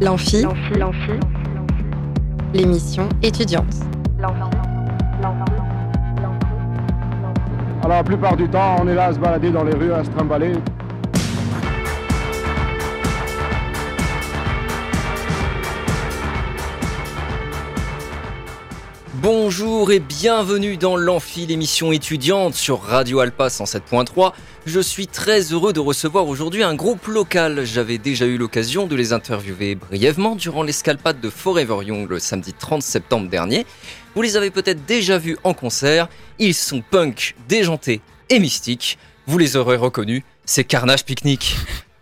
L'amphi, l'émission étudiante. Alors la plupart du temps, on est là à se balader dans les rues, à se trimballer. Bonjour et bienvenue dans l'Amphi, l'émission étudiante sur Radio Alpa 107.3. Je suis très heureux de recevoir aujourd'hui un groupe local. J'avais déjà eu l'occasion de les interviewer brièvement durant l'escalpade de Forever Young le samedi 30 septembre dernier. Vous les avez peut-être déjà vus en concert. Ils sont punk, déjantés et mystiques. Vous les aurez reconnus, c'est Carnage Picnic.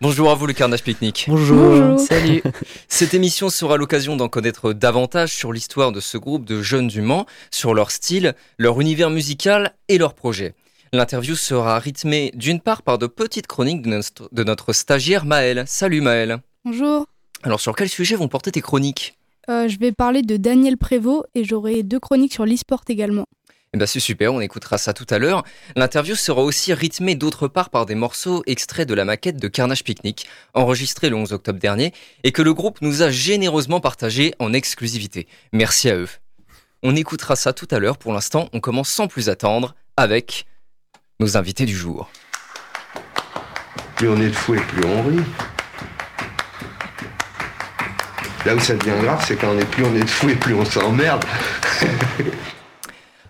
Bonjour à vous le Carnage Picnic. Bonjour. Salut. Cette émission sera l'occasion d'en connaître davantage sur l'histoire de ce groupe de jeunes du Mans, sur leur style, leur univers musical et leurs projets. L'interview sera rythmée d'une part par de petites chroniques de notre, de notre stagiaire Maëlle. Salut Maëlle. Bonjour. Alors sur quel sujet vont porter tes chroniques? Euh, je vais parler de Daniel Prévost et j'aurai deux chroniques sur l'e-sport également. Eh ben c'est super, on écoutera ça tout à l'heure. L'interview sera aussi rythmée d'autre part par des morceaux extraits de la maquette de Carnage Picnic, enregistrée le 11 octobre dernier, et que le groupe nous a généreusement partagé en exclusivité. Merci à eux. On écoutera ça tout à l'heure. Pour l'instant, on commence sans plus attendre avec nos invités du jour. Plus on est de fou et plus on rit. Là où ça devient grave, c'est quand on est plus on est de fou et plus on s'emmerde.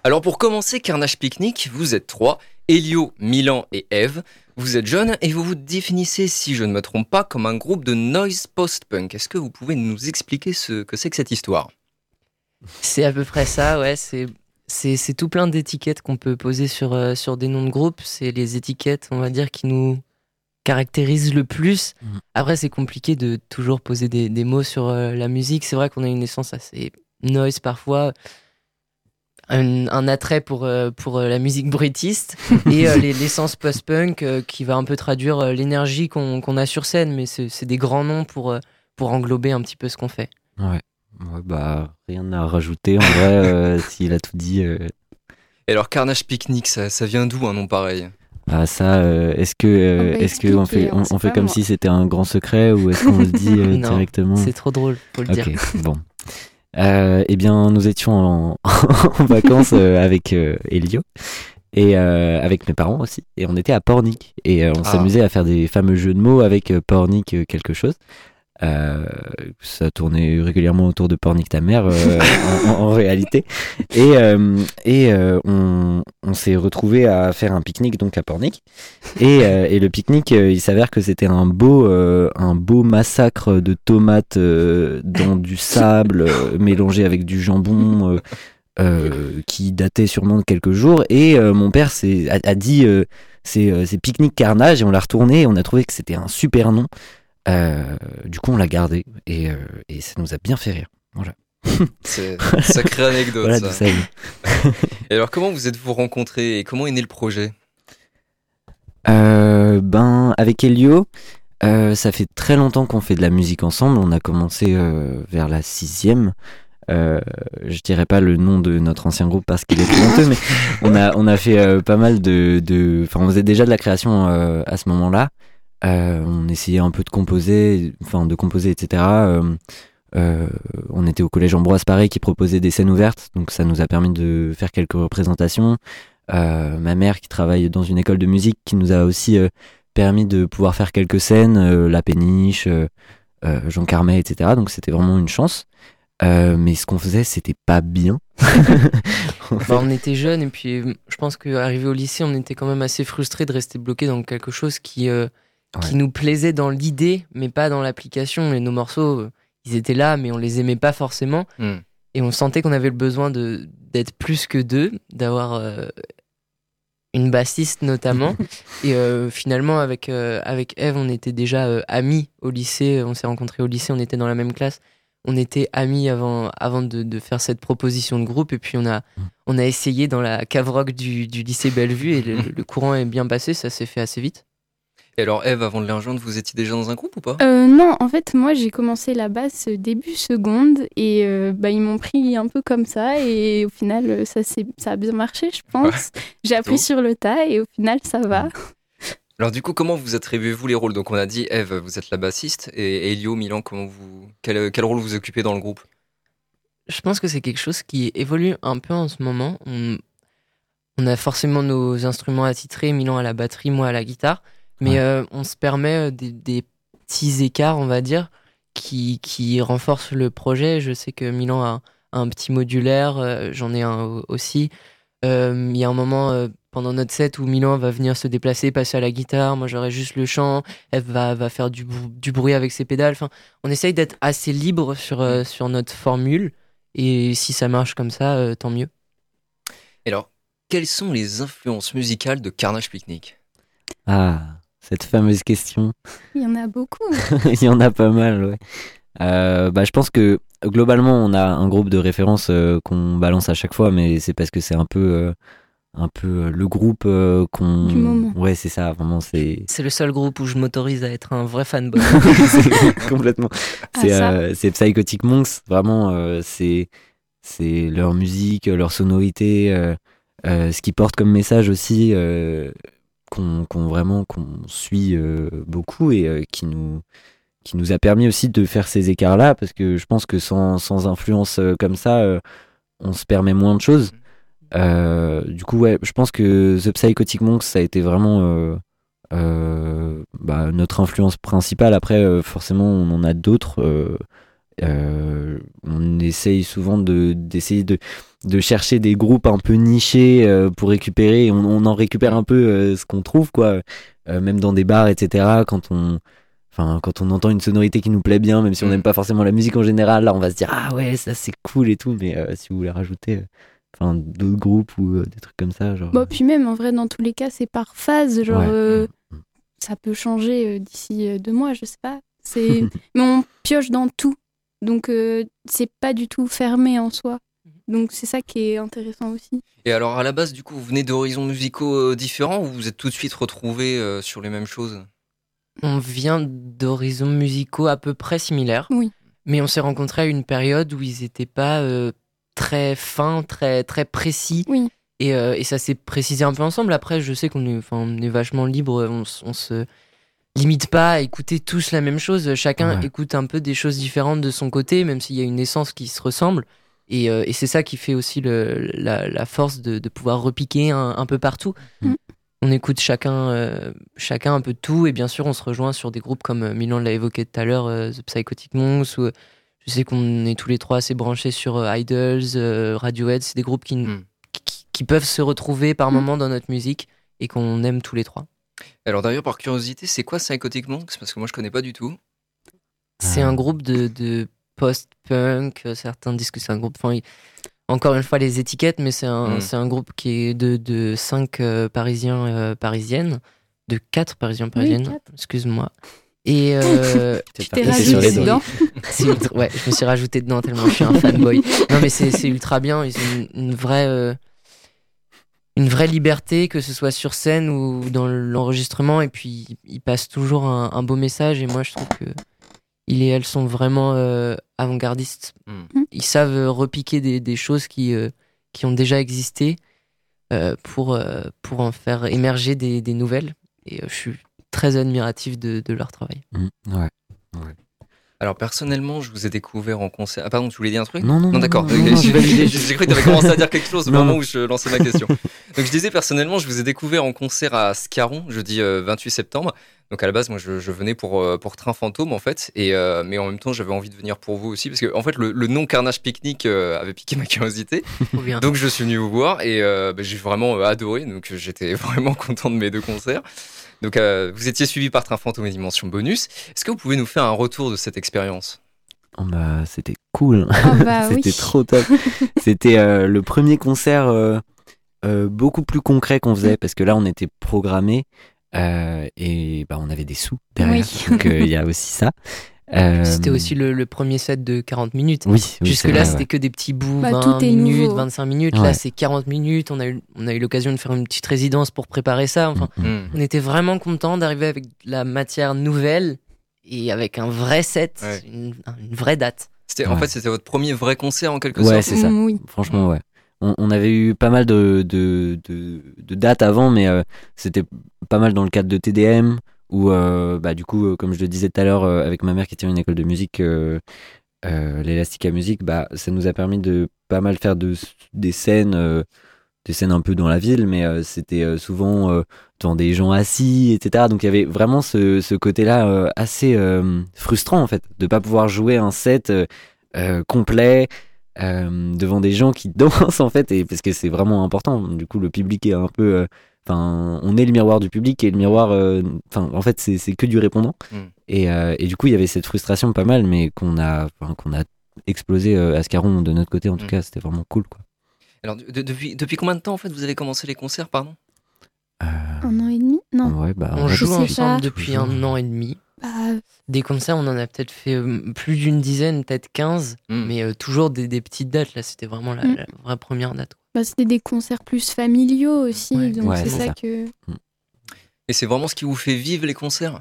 Alors pour commencer, Carnage Picnic, vous êtes trois, Elio, Milan et Eve. Vous êtes jeunes et vous vous définissez, si je ne me trompe pas, comme un groupe de noise post-punk. Est-ce que vous pouvez nous expliquer ce que c'est que cette histoire? C'est à peu près ça, ouais. C'est c'est c'est tout plein d'étiquettes qu'on peut poser sur euh, sur des noms de groupes. C'est les étiquettes, on va dire, qui nous caractérisent le plus. Mhm. Après, c'est compliqué de toujours poser des, des mots sur euh, la musique. C'est vrai qu'on a une essence assez noise parfois. Un, un attrait pour, euh, pour euh, la musique bruitiste et euh, les- l'essence post-punk euh, qui va un peu traduire l'énergie qu'on qu'on a sur scène, mais c'est c'est des grands noms pour, pour englober un petit peu ce qu'on fait. Ouais. Ouais, bah, rien à rajouter en vrai, euh, s'il a tout dit. euh, Et alors Carnage Picnic, ça, ça vient d'où un nom pareil? Ah, ça, euh, est-ce que, euh, est-ce que on fait, on, fait comme moi. si c'était un grand secret ou est-ce qu'on le dit euh, Non, directement? C'est trop drôle, faut le dire. Ok, bon. Euh, eh bien, nous étions en, en vacances euh, avec euh, Elio et euh, avec mes parents aussi. Et on était à Pornic. Et on Ah. s'amusait à faire des fameux jeux de mots avec Pornic quelque chose. Euh, ça tournait régulièrement autour de Pornic ta mère euh, en, réalité. Et, euh, et on, on s'est retrouvé à faire un pique-nique donc à Pornic. Et, et le pique-nique, il s'avère que c'était un beau, un beau massacre de tomates dans du sable mélangé avec du jambon euh, qui datait sûrement de quelques jours. Et euh, mon père a, a dit euh, c'est pique-nique carnage et on l'a retourné et on a trouvé que c'était un super nom. Euh, du coup, on l'a gardé et, euh, et ça nous a bien fait rire. C'est une sacrée anecdote Voilà ça. Et alors comment vous êtes-vous rencontrés et comment est né le projet? Euh, ben, avec Elio, euh, ça fait très longtemps qu'on fait de la musique ensemble. On a commencé euh, vers la sixième. Euh, je dirais pas le nom de notre ancien groupe parce qu'il est honteux, mais on a, on a fait euh, pas mal de, de. Enfin, on faisait déjà de la création euh, à ce moment-là. Euh, on essayait un peu de composer, enfin de composer, etc. Euh, euh, on était au collège Ambroise Paré qui proposait des scènes ouvertes, donc ça nous a permis de faire quelques représentations. Euh, ma mère qui travaille dans une école de musique qui nous a aussi euh, permis de pouvoir faire quelques scènes, euh, La Péniche, Jean Carmet, etc. Donc c'était vraiment une chance. Euh, mais ce qu'on faisait, c'était pas bien. Bah, on était jeunes et puis je pense qu'arrivé au lycée, on était quand même assez frustrés de rester bloqué dans quelque chose qui, euh, qui nous plaisait dans l'idée, mais pas dans l'application. Et nos morceaux, euh, ils étaient là, mais on les aimait pas forcément. Hmm. Et on sentait qu'on avait le besoin de d'être plus que deux, d'avoir euh, une bassiste notamment. et euh, finalement, avec, euh, avec Eve, on était déjà amis au lycée. On s'est rencontrés au lycée, on était dans la même classe. On était amis avant, avant de, de faire cette proposition de groupe. Et puis, on a, on a essayé dans la cave rock du, du lycée Bellevue. Et le, le courant est bien passé, ça s'est fait assez vite. Et alors Eve, avant de les rejoindre, vous étiez déjà dans un groupe ou pas? Euh, non, en fait, moi, j'ai commencé la basse début seconde et euh, bah, ils m'ont pris un peu comme ça et au final, euh, ça, s'est- ça a bien marché, je pense. J'ai appris sur le tas et au final, ça va. Alors du coup, comment vous attribuez-vous les rôles? Donc on a dit, Eve, vous êtes la bassiste, et Elio, Milan, comment vous, quel, quel rôle vous occupez dans le groupe? Je pense que c'est quelque chose qui évolue un peu en ce moment. On, on a forcément nos instruments attitrés, Milan à la batterie, moi à la guitare, mais Ouais. euh, on se permet euh, des, des petits écarts, on va dire, qui, qui renforcent le projet. Je sais que Milan a un petit modulaire, euh, j'en ai un au- aussi. Euh, Il y a un moment euh, pendant notre set où Milan va venir se déplacer, passer à la guitare, moi j'aurai juste le chant, elle va, va faire du, du bruit avec ses pédales. Enfin, on essaye d'être assez libre sur, euh, sur notre formule, et si ça marche comme ça, euh, tant mieux. Et alors, quelles sont les influences musicales de Carnage Picnic? Ah, cette fameuse question. Il y en a beaucoup. Il y en a pas mal, ouais. Euh, bah, je pense que globalement, on a un groupe de référence euh, qu'on balance à chaque fois, mais c'est parce que c'est un peu, euh, un peu le groupe euh, qu'on. Du moment. Ouais, c'est ça. Vraiment, c'est C'est le seul groupe où je m'autorise à être un vrai fanboy. complètement. Ah, C'est euh, c'est Psychotic Monks. Vraiment, euh, c'est c'est leur musique, leur sonorité, euh, euh, ce qu'ils portent comme message aussi, euh, qu'on vraiment qu'on suit euh, beaucoup et euh, qui nous qui nous a permis aussi de faire ces écarts-là, parce que je pense que sans, sans influence euh, comme ça, on se permet moins de choses. Du coup, ouais, je pense que The Psychotic Monks, ça a été vraiment bah, notre influence principale. Après, forcément, on en a d'autres. Euh, on essaye souvent de d'essayer de, de chercher des groupes un peu nichés euh, pour récupérer. On, on en récupère un peu euh, ce qu'on trouve, quoi. Même dans des bars, etc. Quand on, enfin, quand on entend une sonorité qui nous plaît bien, même si on Mm. n'aime pas forcément la musique en général, là, on va se dire ah ouais, ça c'est cool et tout. Mais si vous voulez rajouter, enfin, d'autres groupes ou euh, des trucs comme ça, genre. Bon, puis même, en vrai, dans tous les cas, c'est par phase. Genre, Ouais. euh, Mm. ça peut changer euh, d'ici deux mois, je sais pas. C'est... Mais on pioche dans tout. Donc, euh, c'est pas du tout fermé en soi. Donc, c'est ça qui est intéressant aussi. Et alors, à la base, du coup, vous venez d'horizons musicaux euh, différents ou vous êtes tout de suite retrouvés euh, sur les mêmes choses? On vient d'horizons musicaux à peu près similaires. Oui. Mais on s'est rencontrés à une période où ils n'étaient pas euh, très fins, très, très précis. Oui. Et, euh, et ça s'est précisé un peu ensemble. Après, je sais qu'on est, enfin, on est vachement libre. On se limite pas à écouter tous la même chose. Chacun Ouais. écoute un peu des choses différentes de son côté, même s'il y a une essence qui se ressemble. Et, euh, et c'est ça qui fait aussi le, la, la force de, de pouvoir repiquer un, un peu partout. Mm. On écoute chacun, euh, chacun un peu de tout. Et bien sûr, on se rejoint sur des groupes comme euh, Milan l'a évoqué tout à l'heure, euh, The Psychotic Monks. Ou, euh, je sais qu'on est tous les trois assez branchés sur euh, Idols, euh, Radiohead. C'est des groupes qui, Mm. qui, qui peuvent se retrouver par Mm. moments dans notre musique et qu'on aime tous les trois. Alors d'ailleurs, par curiosité, c'est quoi Psychotic Monks? Parce que moi, je connais pas du tout. C'est Ah. un groupe de, de post-punk. euh, Certains disent que c'est un groupe. Enfin, il- encore une fois, les étiquettes, mais c'est un, Mm. c'est un groupe qui est de, de cinq euh, Parisiens euh, parisiennes, de quatre Parisiens parisiennes. quatre. Excuse-moi. Et euh, T'es t'es rajouté les dedans. ultra- ouais, je me suis rajouté dedans tellement je suis un fanboy. Non, mais c'est c'est ultra bien. Ils ont une, une vraie, euh, une vraie liberté, que ce soit sur scène ou dans l'enregistrement. Et puis, ils passent toujours un, un beau message. Et moi, je trouve que ils et elles sont vraiment euh, avant-gardistes. Mm. Ils savent euh, repiquer des, des choses qui, euh, qui ont déjà existé euh, pour, euh, pour en faire émerger des, des nouvelles. Et euh, je suis très admiratif de, de leur travail. Mm, ouais. Alors personnellement, je vous ai découvert en concert. Ah pardon, tu voulais dire un truc Non, non, Non, non, d'accord. J'ai cru que tu avais commencé à dire quelque chose au Non, moment où je lançais ma question. Donc je disais personnellement, je vous ai découvert en concert à Scarron, jeudi euh, 28 septembre. Donc à la base, moi, je, je venais pour, euh, pour Train Fantôme en fait, et euh, mais en même temps, j'avais envie de venir pour vous aussi parce que en fait, le, le nom Carnage Picnic euh, avait piqué ma curiosité. Donc je suis venu vous voir et euh, bah, j'ai vraiment euh, adoré. Donc j'étais vraiment content de mes deux concerts. Donc euh, vous étiez suivi par Train Fantôme et Dimension Bonus. Est-ce que vous pouvez nous faire un retour de cette expérience? Oh, bah, c'était cool. Ah bah oui. C'était trop top. C'était euh, le premier concert euh, euh, beaucoup plus concret qu'on faisait parce que là on était programmé euh, et bah, on avait des sous derrière. Oui. Donc euh, il y a aussi ça. Euh, C'était aussi le, le premier set de 40 minutes. Oui, oui, Jusque-là, c'était ouais. que des petits bouts, Bah, 20 tout est minutes, nouveau. 25 minutes. Ouais. Là, c'est 40 minutes. On a eu, on a eu l'occasion de faire une petite résidence pour préparer ça. Enfin, Mm, mm. Hmm. on était vraiment content d'arriver avec de la matière nouvelle et avec un vrai set, Ouais. une, une vraie date. En Ouais. fait c'était votre premier vrai concert en quelque Ouais, sorte. c'est ça. Mm, Oui. Franchement, ouais. on, on avait eu pas mal de, de, de, de dates avant, mais euh, c'était pas mal dans le cadre de TDM, où, euh, bah, du coup, euh, comme je le disais tout à l'heure, euh, avec ma mère qui tient une école de musique, euh, l'Elastica Music, bah, ça nous a permis de pas mal faire de, des scènes, des scènes un peu dans la ville, mais c'était souvent euh, devant des gens assis, etc. Donc il y avait vraiment ce, ce côté-là assez frustrant, en fait, de pas pouvoir jouer un set complet devant des gens qui dansent, en fait, et parce que c'est vraiment important. Du coup, le public est un peu. Enfin, on est le miroir du public et le miroir. euh, Enfin, en fait, c'est que du répondant. Mm. Et, euh, et du coup, il y avait cette frustration pas mal, mais qu'on a, qu'on a explosé euh, à Scarron de notre côté. En tout Mm. cas, c'était vraiment cool, quoi. Alors, de- de- depuis, depuis combien de temps en fait vous avez commencé les concerts, pardon? Euh, Un an et demi? Non. ouais, bah, On joue ensemble pas. depuis un an et demi. Bah, Des concerts, on en a peut-être fait euh, plus d'une dizaine, peut-être 15, Hmm. mais euh, toujours des, des petites dates. Là, c'était vraiment la, Mm. la vraie première date. Bah, c'était des concerts plus familiaux aussi, Ouais. donc Ouais, c'est ça, ça. que. Et c'est vraiment ce qui vous fait vivre les concerts?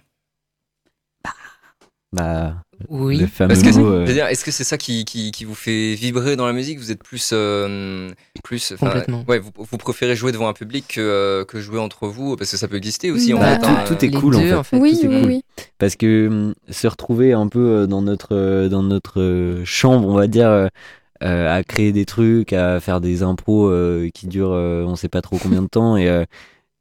Bah, Oui. le fameux Parce que, mot, euh, je veux dire, est-ce que c'est ça qui, qui, qui vous fait vibrer dans la musique? Vous êtes plus, euh, plus, Complètement. ouais, vous, vous préférez jouer devant un public que, euh, que jouer entre vous, parce que ça peut exister aussi. en Bah, fait, hein. tout- tout est cool, en fait. en fait. Oui, tout est oui, cool. oui. parce que hum, se retrouver un peu euh, dans notre dans notre chambre on va dire euh, à créer des trucs à faire des impros euh, qui durent euh, on sait pas trop combien de temps et euh,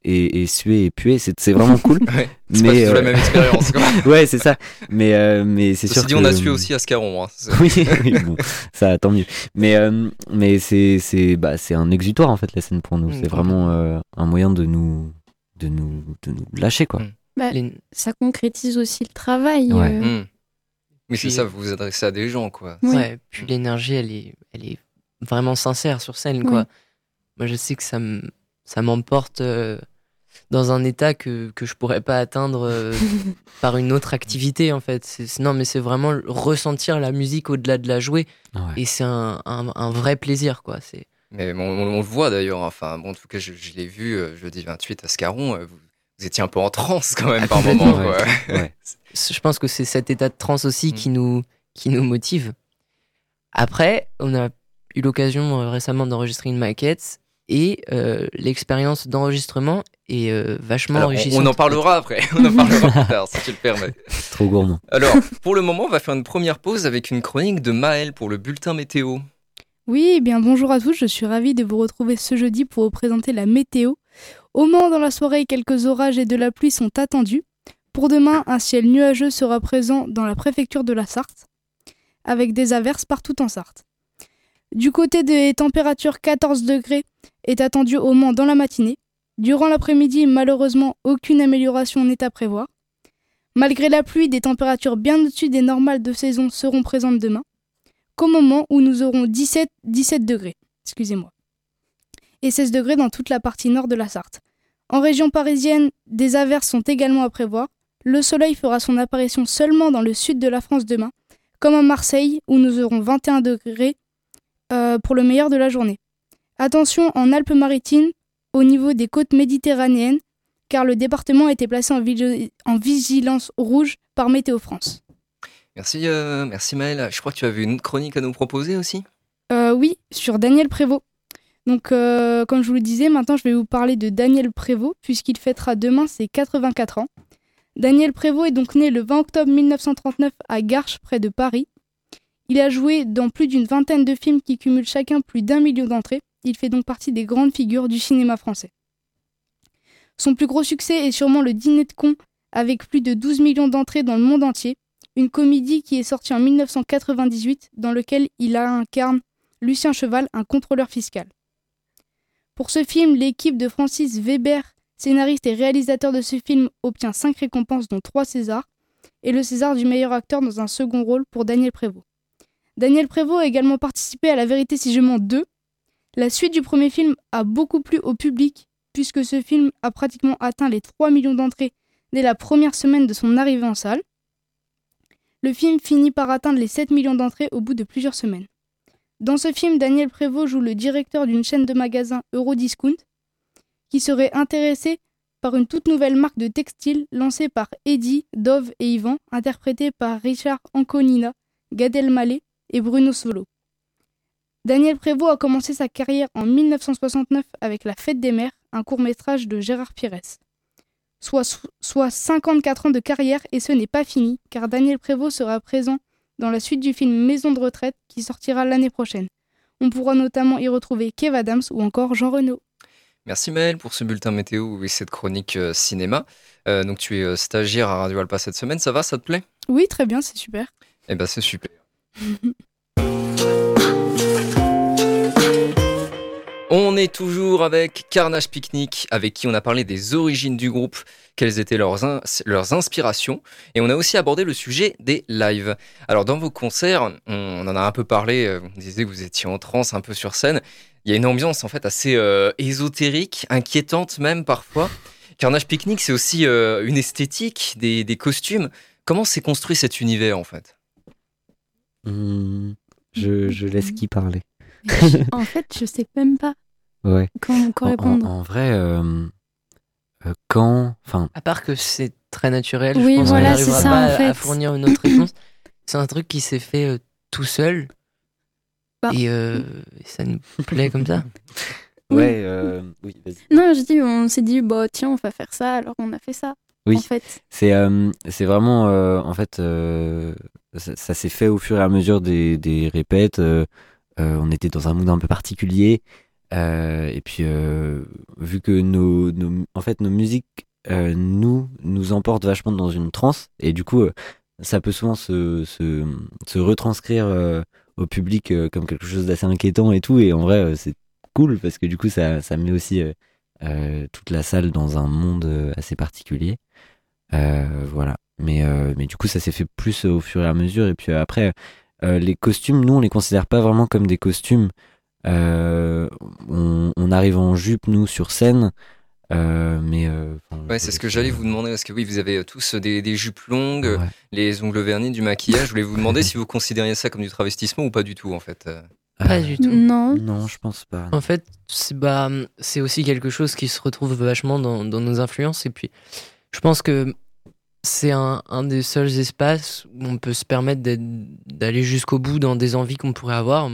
et, et suer et puer c'est c'est vraiment cool Ouais, c'est pas euh, la même expérience. ouais c'est ça mais euh, mais c'est Ceci sûr dit, que on a sué aussi à Scarron. hein. Oui, oui, bon, ça tant mieux. Mais euh, mais c'est c'est bah c'est un exutoire en fait la scène pour nous. Mm, C'est vraiment euh, un moyen de nous de nous de nous lâcher quoi. Mm. Bah, Les- ça concrétise aussi le travail. Ouais. euh, Hmm. Oui, c'est ça, vous vous adressez à des gens, quoi. Oui. Ouais, puis l'énergie, elle est, elle est vraiment sincère sur scène, quoi. Moi, je sais que ça me- ça m'emporte euh, dans un état que, que je pourrais pas atteindre euh, par une autre activité, en fait. Non, mais c'est vraiment ressentir la musique au-delà de la jouer. Ouais. Et c'est un, un, un vrai plaisir, quoi. C'est Mais on, on- on le voit d'ailleurs. Enfin, bon, en tout cas, je, je l'ai vu euh, jeudi 28 à Scarron. euh, Vous, vous étiez un peu en transe quand même Ah, par moment. ouais. quoi. Ouais. je pense que c'est cet état de transe aussi Mm. qui, nous, qui nous motive. Après, on a eu l'occasion euh, récemment d'enregistrer une maquette et euh, l'expérience d'enregistrement est euh, vachement Alors, enrichissante. on en parlera après. On en parlera plus tard, si tu le permets. Trop gourmand. Alors, pour le moment, on va faire une première pause avec une chronique de Maël pour le bulletin météo. Oui, eh bien bonjour à tous, je suis ravie de vous retrouver ce jeudi pour vous présenter la météo. Au Mans, dans la soirée, quelques orages et de la pluie sont attendus. Pour demain, un ciel nuageux sera présent dans la préfecture de la Sarthe, avec des averses partout en Sarthe. Du côté des températures, 14 degrés est attendu au Mans dans la matinée. Durant l'après-midi, malheureusement, aucune amélioration n'est à prévoir. Malgré la pluie, des températures bien au-dessus des normales de saison seront présentes demain qu'au moment où nous aurons 17, 17 degrés, excusez-moi, et 16 degrés dans toute la partie nord de la Sarthe. En région parisienne, des averses sont également à prévoir. Le soleil fera son apparition seulement dans le sud de la France demain, comme à Marseille où nous aurons 21 degrés euh, pour le meilleur de la journée. Attention en Alpes-Maritimes au niveau des côtes méditerranéennes, car le département a été placé en, vigi- en vigilance rouge par Météo France. Merci, euh, merci Maël. Je crois que tu avais une chronique à nous proposer aussi? Euh, oui, sur Daniel Prévost. Donc, euh, comme je vous le disais, maintenant je vais vous parler de Daniel Prévost, puisqu'il fêtera demain ses 84 ans. Daniel Prévost est donc né le 20 octobre 1939 à Garches, près de Paris. Il a joué dans plus d'une vingtaine de films qui cumulent chacun plus d'un million d'entrées. Il fait donc partie des grandes figures du cinéma français. Son plus gros succès est sûrement Le Dîner de cons, avec plus de 12 millions d'entrées dans le monde entier, une comédie qui est sortie en 1998 dans lequel il incarne Lucien Cheval, un contrôleur fiscal. Pour ce film, l'équipe de Francis Weber, scénariste et réalisateur de ce film, obtient 5 récompenses dont 3 Césars, et le César du meilleur acteur dans un second rôle pour Daniel Prévost. Daniel Prévost a également participé à La vérité si je mens 2. La suite du premier film a beaucoup plu au public, puisque ce film a pratiquement atteint les 3 millions d'entrées dès la première semaine de son arrivée en salle. Le film finit par atteindre les 7 millions d'entrées au bout de plusieurs semaines. Dans ce film, Daniel Prévost joue le directeur d'une chaîne de magasins Eurodiscount qui serait intéressé par une toute nouvelle marque de textile lancée par Eddie, Dove et Yvan, interprétée par Richard Anconina, Gad Elmaleh et Bruno Solo. Daniel Prévost a commencé sa carrière en 1969 avec La Fête des Mères, un court-métrage de Gérard Pires. Soit, soit 54 ans de carrière et ce n'est pas fini, car Daniel Prévost sera présent dans la suite du film Maison de retraite qui sortira l'année prochaine. On pourra notamment y retrouver Kev Adams ou encore Jean Reno. Merci Maël pour ce bulletin météo et cette chronique euh, cinéma. Euh, donc tu es euh, stagiaire à Radio Alpa cette semaine, ça va, ça te plaît? Oui, très bien, c'est super. Eh ben c'est super. On est toujours avec Carnage Picnic, avec qui on a parlé des origines du groupe, quelles étaient leurs, in- leurs inspirations, et on a aussi abordé le sujet des lives. Alors dans vos concerts, on en a un peu parlé, euh, vous disiez que vous étiez en transe un peu sur scène, il y a une ambiance en fait assez euh, ésotérique, inquiétante même parfois. Carnage Picnic, c'est aussi euh, une esthétique, des, costumes. Comment s'est construit cet univers en fait? Je, je laisse qui parler en fait, je sais même pas Ouais. En, en- répondre. en vrai, euh, euh, quand. Enfin, À part que c'est très naturel, Oui, je pense voilà, qu'on c'est n'arrivera ça, pas en à- fait. à fournir une autre réponse. C'est un truc qui s'est fait euh, tout seul. Bah. Et euh, ça nous plaît comme ça. Oui. ouais, euh, oui, vas-y. Non, je dis, on s'est dit, bah tiens, on va faire ça, alors on a fait ça. Oui. En fait, C'est euh, c'est vraiment euh, en fait euh, ça, ça s'est fait au fur et à mesure des, des répètes. Euh, on était dans un mood un peu particulier euh, et puis euh, vu que nos, en fait nos musiques nous nous emportent vachement dans une transe et du coup ça peut souvent se se, se retranscrire au public comme quelque chose d'assez inquiétant et tout et en vrai c'est cool parce que du coup ça ça met aussi toute la salle dans un monde assez particulier. Voilà. Mais, mais du coup, ça s'est fait plus au fur et à mesure. Et puis après, euh, les costumes, nous, on les considère pas vraiment comme des costumes. Euh, on, on arrive en jupe, nous, sur scène. Euh, mais euh, Ouais, c'est ce que j'allais vous demander, parce que oui, vous avez tous des, des jupes longues, Ouais. les ongles vernis, du maquillage. Je voulais vous demander si vous considériez ça comme du travestissement ou pas du tout, en fait. Pas Euh, du tout. non. Non, je pense pas. En fait, c'est bah, c'est aussi quelque chose qui se retrouve vachement dans, dans nos influences. Et puis, je pense que c'est un, un des seuls espaces où on peut se permettre d'être- d'aller jusqu'au bout dans des envies qu'on pourrait avoir.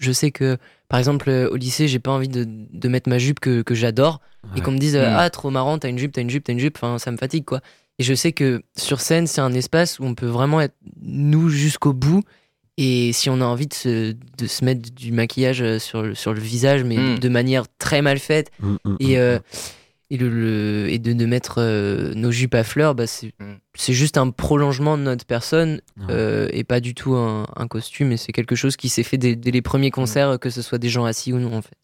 Je sais que, par exemple, au lycée, j'ai pas envie de, de mettre ma jupe que, que j'adore et qu'on me dise Mm. Ah, trop marrant, t'as une jupe, t'as une jupe, t'as une jupe. Enfin, ça me fatigue, quoi. Et je sais que sur scène, c'est un espace où on peut vraiment être nous jusqu'au bout. Et si on a envie de se, de se mettre du maquillage euh, sur, le- sur le visage, mais Mm. de manière très mal faite, Mm, et, euh, et, le, le- et de, de mettre euh, nos jupes à fleurs, bah, c'est Mm. c'est juste un prolongement de notre personne euh, et pas du tout un, un costume. Et c'est quelque chose qui s'est fait dès, dès les premiers concerts, que ce soit des gens assis ou non, en fait.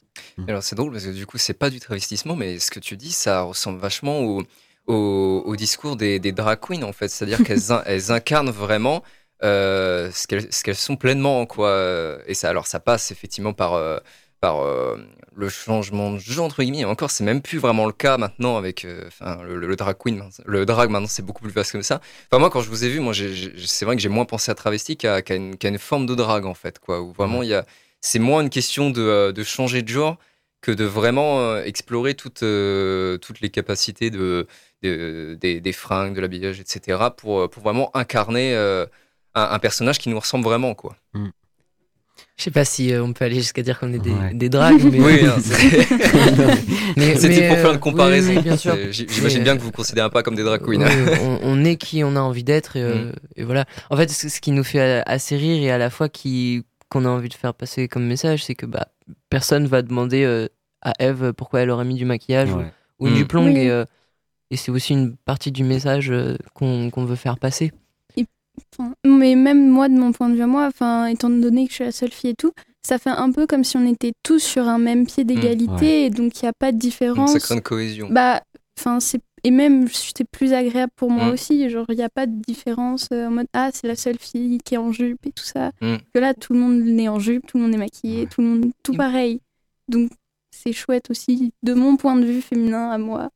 Alors c'est drôle parce que du coup c'est pas du travestissement, mais ce que tu dis ça ressemble vachement au, au, au discours des, des drag queens en fait, c'est-à-dire qu'elles in- elles incarnent vraiment euh, ce qu'elles ce qu'elles sont pleinement quoi. Et ça alors ça passe effectivement par euh, par euh, le changement de genre entre guillemets. Et encore c'est même plus vraiment le cas maintenant avec euh, le, le drag queen, le drag maintenant c'est beaucoup plus vaste comme ça. Enfin moi quand je vous ai vu, moi c'est vrai que j'ai moins pensé à travesti qu'à qu'à une, forme de drag en fait quoi, où vraiment il y a c'est moins une question de, euh, de changer de genre que de vraiment explorer toutes, toutes les capacités de, de- des, des fringues, de l'habillage, etc. pour, pour vraiment incarner un, un personnage qui nous ressemble vraiment. Quoi. Je sais pas si euh, on peut aller jusqu'à dire qu'on est des, Ouais. des drags, mais. Oui, c'était pour faire euh, une comparaison. oui, oui, bien sûr. J'imagine bien euh, que vous ne considérez pas comme des drag queens. Oui, on, on est qui on a envie d'être et, euh, Mm. et voilà. En fait, ce ce qui nous fait assez rire et à la fois qui qu'on a envie de faire passer comme message, c'est que bah personne va demander euh, à Eve pourquoi elle aurait mis du maquillage ou- Ouais. ou, une Mm. Oui. et, euh, et c'est aussi une partie du message euh, qu'on qu'on veut faire passer. Enfin, mais même moi, de mon point de vue à moi, enfin, étant donné que je suis la seule fille et tout, ça fait un peu comme si on était tous sur un même pied d'égalité, et donc il n'y a pas de Donc différence. ça crée une cohésion. Bah, enfin, c'est et même c'était plus agréable pour moi Mm. aussi. Genre, il n'y a pas de différence euh, en mode ah c'est la seule fille qui est en jupe et tout ça. Mm. Que là, tout le monde est en jupe, tout le monde est maquillé, Ouais. tout le monde tout pareil. Donc c'est chouette aussi de mon point de vue féminin à moi.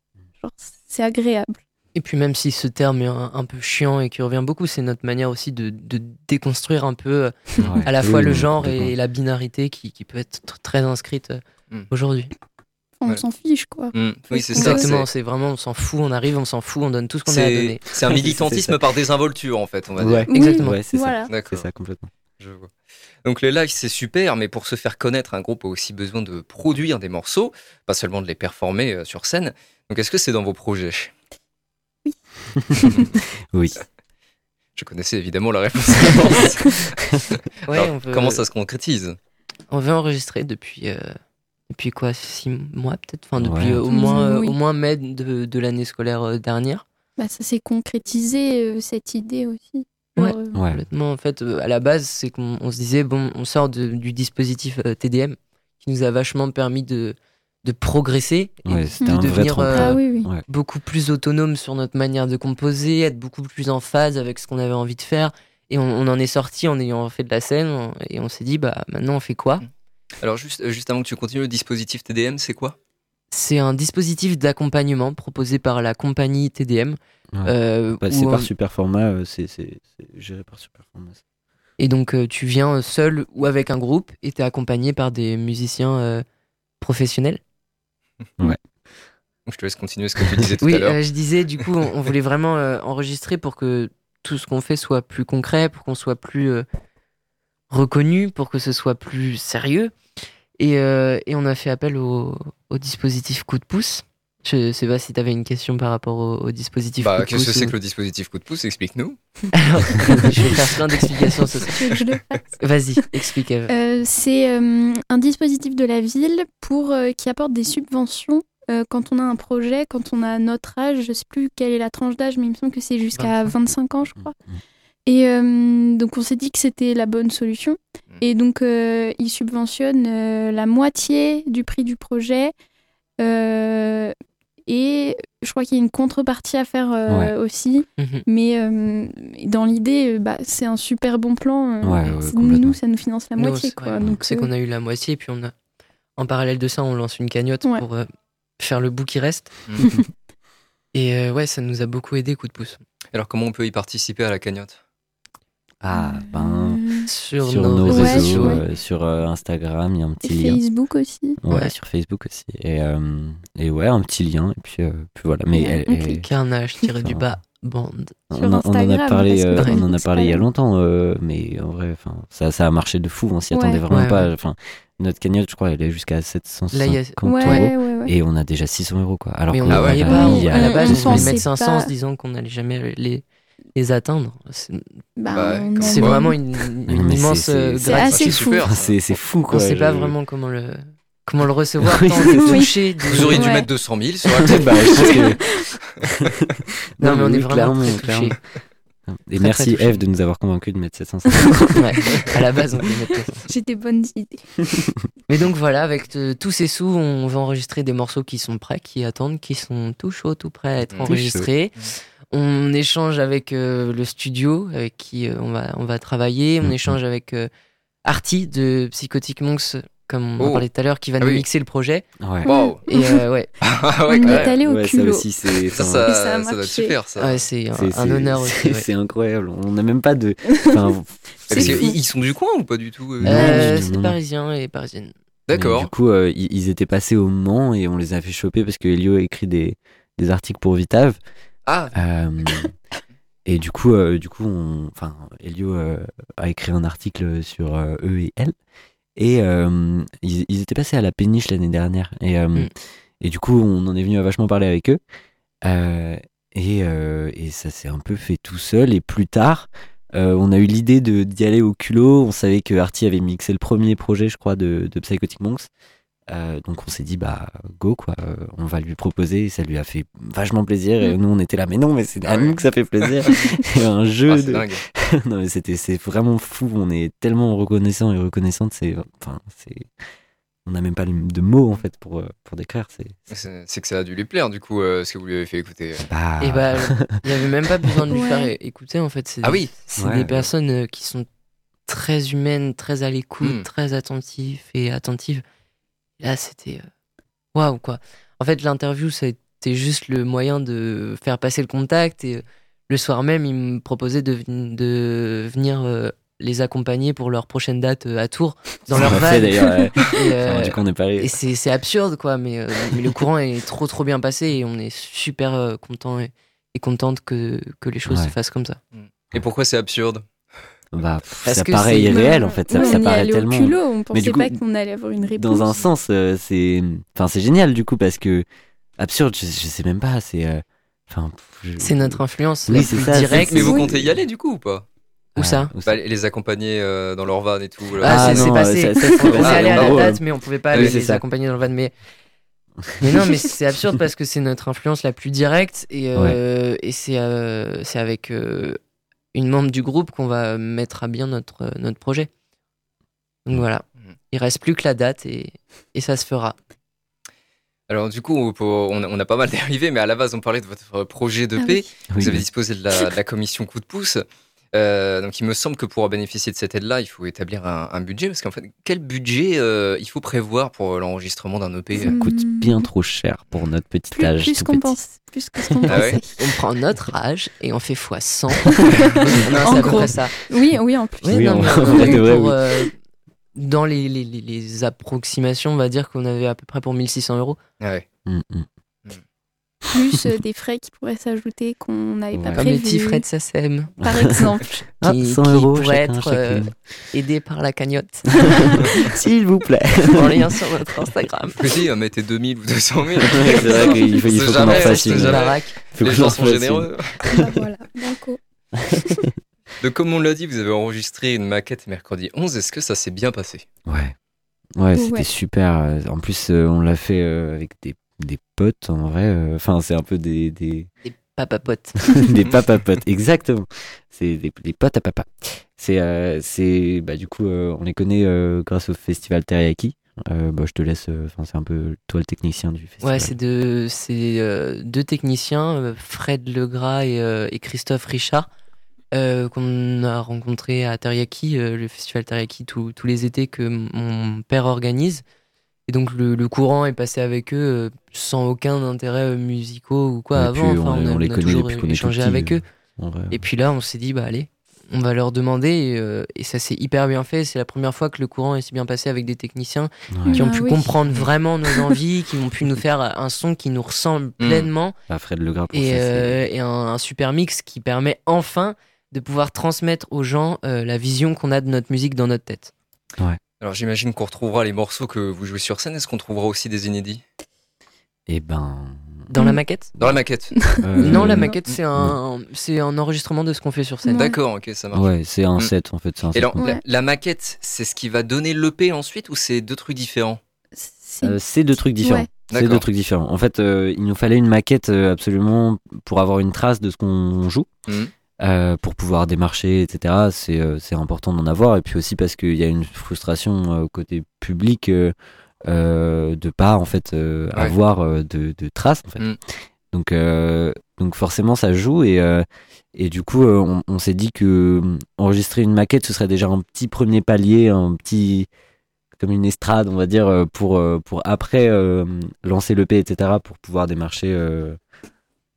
Genre, c'est agréable. Et puis même si ce terme est un, un peu chiant et qui revient beaucoup, c'est notre manière aussi de, de déconstruire un peu euh, Ouais. à la Oui, fois le genre et la binarité qui, qui peut être tr- très inscrite euh, Mm. aujourd'hui. On s'en fiche quoi. Mm. Oui, c'est ça. Exactement, c'est- vraiment on s'en fout, on arrive, on s'en fout, on donne tout ce qu'on a à C'est donner. c'est un militantisme par désinvolture en fait, on va Ouais. dire. Exactement. C'est ça. C'est ça complètement. Je vois. Donc les lives, c'est super, mais pour se faire connaître, un groupe a aussi besoin de produire des morceaux, pas seulement de les performer euh, sur scène. Donc est-ce que c'est dans vos projets? Oui. Je connaissais évidemment la réponse. Ouais, Alors, on veut, Comment ça se concrétise? On veut enregistrer depuis, euh, depuis quoi, six mois peut-être? Enfin, depuis Ouais. euh, au, moins, euh, Oui. au moins mai de, de l'année scolaire euh, dernière. Bah, ça s'est concrétisé, euh, cette idée aussi. Ouais. Euh. Complètement, en fait, euh, à la base, c'est qu'on on se disait, bon, on sort de- du dispositif euh, TDM qui nous a vachement permis de, de progresser et Ouais, de devenir euh, Ah oui, oui. Ouais. beaucoup plus autonome sur notre manière de composer, être beaucoup plus en phase avec ce qu'on avait envie de faire. Et on, on en est sorti en ayant fait de la scène on- et on s'est dit, bah maintenant on fait quoi? Alors juste, euh, juste avant que tu continues, le dispositif TDM, c'est quoi? C'est un dispositif d'accompagnement proposé par la compagnie TDM. Ouais. euh, Bah, c'est on- par Superformat, c'est géré par Superformat. Et donc euh, tu viens seul ou avec un groupe et t'es accompagné par des musiciens euh, professionnels? Donc, Je te laisse continuer ce que tu disais tout Oui, à l'heure. euh, je disais, du coup, on, on voulait vraiment euh, enregistrer pour que tout ce qu'on fait soit plus concret, pour qu'on soit plus euh, reconnu, pour que ce soit plus sérieux. Et, euh, et on a fait appel au, au dispositif coup de pouce. Je sais pas si tu avais une question par rapport au, au dispositif Bah, coup de qu'est-ce que pouce c'est ou- que le dispositif coup de pouce? Explique-nous. Alors, je vais faire plein d'explications ce soir. Tu veux que je le fasse? Vas-y, explique. Euh, c'est euh, un dispositif de la ville pour euh, qui apporte des subventions euh, quand on a un projet, quand on a notre âge. Je sais plus quelle est la tranche d'âge, mais il me semble que c'est jusqu'à 25 ans, je crois. Et euh, donc on s'est dit que c'était la bonne solution. Mm. Et donc euh, ils subventionnent euh, la moitié du prix du projet. Et je crois qu'il y a une contrepartie à faire euh, Ouais. aussi. Mhm. Mais euh, dans l'idée, euh, bah, c'est un super bon plan. Ouais, nous, ça nous finance la Nous, moitié. c'est- Quoi. ouais, Donc, c'est euh, qu'on a eu la moitié, puis on a, en parallèle de ça, on lance une cagnotte Ouais. pour euh, faire le bout qui reste. Mhm. Et euh, ouais, ça nous a beaucoup aidé, coup de pouce. Alors comment on peut y participer à la cagnotte? Ah, ben. Sur, Sur nos, nos réseaux Ouais, ouais. euh, sur euh, Instagram, il y a un et petit lien. Facebook aussi. Ouais, Ouais. sur Facebook aussi. Et, euh, et ouais, un petit lien. Et puis, euh, puis voilà. Mais Ouais, elle- on elle- clique. Carnage tiré du bas, bande. Sur on, en- on en a parlé, euh, on en a parlé il y a longtemps, euh, mais en vrai, enfin, ça, ça a marché de fou. On s'y attendait vraiment Ouais, pas. ouais. Enfin, notre cagnotte, je crois, elle est jusqu'à 750 Là, a- euros. ouais, ouais. Et on a déjà 600 euros, quoi. Alors qu'on Ah pas. on- à la base, on on mettre 500 en pas. se disant qu'on n'allait jamais les, les atteindre. C'est Bah, Bah, vraiment une, immense euh, c'est- C'est gratitude. c'est fou. fou, On quoi. sait pas vraiment comment le, comment le recevoir, Oui, tant c'est de ça. toucher. Vous auriez dû Ouais. mettre 200 000 sur la tête. Bah, que- Non, mais on oui, est vraiment clairement, très touchés. clairement. Et Très, merci. Eve de nous avoir convaincus de mettre 750. Ouais, à la base, on voulait mettre 500. J'ai des bonnes idées. Mais donc voilà, avec euh, tous ces sous, on va enregistrer des morceaux qui sont prêts, qui attendent, qui sont tout chauds, tout prêts à être enregistrés. On échange avec euh, le studio avec qui euh, on, va, on va travailler. On Mhm. échange avec euh, Artie de Psychotic Monks, comme on Oh. en parlait tout à l'heure, qui va Ah nous oui. mixer le projet. Ouais. Waouh Et euh, ouais, Ah on ouais, quand est allé au Ouais, ça culot. aussi, c'est Ça, ça, ça a ça doit être super ça. ouais, c'est un, honneur aussi. c'est- incroyable. On n'a même pas de. enfin, Parce sont du coin ou pas du tout euh Euh, c'est parisien et parisienne. D'accord. Du coup, euh, ils, ils étaient passés au Mans et on les a fait choper parce que Elio a écrit des, des articles pour Vitav. Ah, Euh, et du coup, euh, du coup, on, enfin, Elio euh, a écrit un article sur eux et elle. Et ils, ils étaient passés à la péniche l'année dernière. Et, Mm. et du coup, on en est venu à vachement parler avec eux. Et, et ça s'est un peu fait tout seul. Et plus tard, on a eu l'idée d'y aller au culot. On savait que Artie avait mixé le premier projet, je crois, de, de Psychotic Monks. Euh, donc on s'est dit bah go quoi, euh, on va lui proposer. Ça lui a fait vachement plaisir. Et nous on était là, mais non, mais c'est à Ah nous que ça fait plaisir. Et un jeu ah, c'est de, dingue. non mais c'était c'est vraiment fou on est tellement reconnaissant et reconnaissante c'est enfin c'est on n'a même pas de mots en fait pour euh, pour décrire c'est c'est- C'est c'est que ça a dû lui plaire du coup euh, ce que vous lui avez fait écouter. bah, Et bah, il n'y avait même pas besoin de lui Ouais. faire écouter en fait. C'est Ah oui. C'est Ouais, des personnes qui sont très humaines, très à l'écoute, Mm. très attentives et attentives. Là, c'était euh, waouh quoi. En fait, l'interview, ça a été juste le moyen de faire passer le contact et euh, le soir même, ils me proposaient de, ven- de venir euh, les accompagner pour leur prochaine date euh, à Tours dans ça leur van. fait d'ailleurs ouais. Et, euh, Enfin, du coup on est pas allé et c'est c'est absurde, quoi, mais, euh, mais le courant est trop, trop bien passé et on est super euh, content et, et contente que, que les choses Ouais. se fassent comme ça. Et pourquoi c'est absurde? Bah, pff, ça paraît irréel en fait. Ça, ça on paraît tellement. au culot, on pensait du coup, pas qu'on allait avoir une réponse. Dans un sens, euh, c'est, enfin, c'est génial du coup parce que absurde. Je, je sais même pas. C'est, euh, enfin, pff, je- C'est notre influence Oui, la c'est plus ça, directe. Mais vous comptez y aller du coup ou pas? Où ça? où Bah, Les accompagner euh, dans leur van et tout. là. Ah, Ah, c'est passé. ça- ça, on passé, est allé à la date, mais on pouvait pas aller les ça. accompagner dans le van. Mais, mais non, mais c'est absurde parce que c'est notre influence la plus directe et, euh, et c'est euh, c'est avec euh, une membre du groupe qu'on va mettre à bien notre, notre projet. Donc voilà. Il reste plus que la date et, et ça se fera. Alors du coup, on a, on a pas mal dérivé, mais à la base, on parlait de votre projet de Ah paix. oui. Oui, Vous avez disposé de la, de la commission coup de pouce. Euh, donc il me semble que pour bénéficier de cette aide-là, il faut établir un, un budget. Parce qu'en fait, quel budget euh, il faut prévoir pour l'enregistrement d'un EP Ça coûte Hmm. bien trop cher pour notre petit plus, âge. plus qu'on petit. pense, plus que ce qu'on Ah ouais. On prend notre âge et on fait x 100. non, c'est En gros. ça. Oui, oui, en plus. Oui, Oui, non, en mais vrai oui, de vrai, pour, oui. euh, dans les, les, les- les approximations, on va dire qu'on avait à peu près pour 1600 euros. Ah ouais. Mm, mm. Plus euh, des frais qui pourraient s'ajouter qu'on n'avait pas Ouais. Comme les prévus. petits frais de SACEM Par exemple. Qui, 100 qui euros pourraient chacun, être euh, aidés par la cagnotte S'il vous plaît. en lien sur notre Instagram. Écoutez, euh, mettez 2000 ou 200 000. Ouais, c'est vrai qu'il faut, il faut qu'on en fasse une. Les qu'on gens en sont fasse une. généreux. Ah, voilà, banco. Donc comme on l'a dit, vous avez enregistré une maquette mercredi 11. Est-ce que ça s'est bien passé? Ouais. Ouais, c'était Ouais. super. En plus, euh, on l'a fait euh, avec des, des potes, en vrai. euh, Enfin, c'est un peu des, des, Papa pote. des papa potes. Exactement. C'est des, des potes à papa. C'est, euh, c'est, bah, du coup, euh, on les connaît grâce au festival Teriyaki. Euh, bah, je te laisse. euh, c'est un peu toi le technicien du festival. Ouais, c'est deux, euh, deux techniciens, Fred Legras et, et Christophe Richard, qu'on a rencontrés à Teriyaki, le festival Teriyaki tous les étés que mon père organise. Et donc le, le courant est passé avec eux euh, sans aucun intérêt euh, musicaux ou quoi Et avant. Enfin, on- a, on les a connaît toujours depuis qu'on est tout échangé petit, avec euh, eux. Vrai. Et puis là, on s'est dit, bah allez, on va leur demander. Et, euh, et ça s'est hyper bien fait. C'est la première fois que le courant est si bien passé avec des techniciens Ouais. qui ont Ah pu oui. comprendre vraiment nos envies, qui ont pu nous faire un son qui nous ressemble pleinement Bah, Fred Legras pour et, ça. c'est- euh, et un, un super mix qui permet enfin de pouvoir transmettre aux gens euh, la vision qu'on a de notre musique dans notre tête. Alors j'imagine qu'on retrouvera les morceaux que vous jouez sur scène. Est-ce qu'on trouvera aussi des inédits? Eh ben. Dans la Mm. maquette? Dans la maquette euh, Non, la non. maquette, c'est un, c'est un enregistrement de ce qu'on fait sur scène. D'accord, ok, ça marche. Ouais, c'est un Mm. set en fait. c'est un Et set. alors, la, la maquette, c'est ce qui va donner l'EP ensuite ou c'est deux trucs différents? C'est- Euh, c'est deux trucs différents. Ouais. C'est D'accord. deux trucs différents. En fait, euh, il nous fallait une maquette euh, absolument pour avoir une trace de ce qu'on joue, Mhm. Euh, pour pouvoir démarcher, etc. C'est euh, important d'en avoir. Et puis aussi parce qu'il y a une frustration euh, côté public euh, de pas en fait Ouais. avoir de, de traces. En fait. Mhm. Donc donc forcément ça joue et et du coup on, on s'est dit que euh, enregistrer une maquette ce serait déjà un petit premier palier, un petit comme une estrade, on va dire, pour, pour après euh, lancer l'EP, etc., pour pouvoir démarcher euh,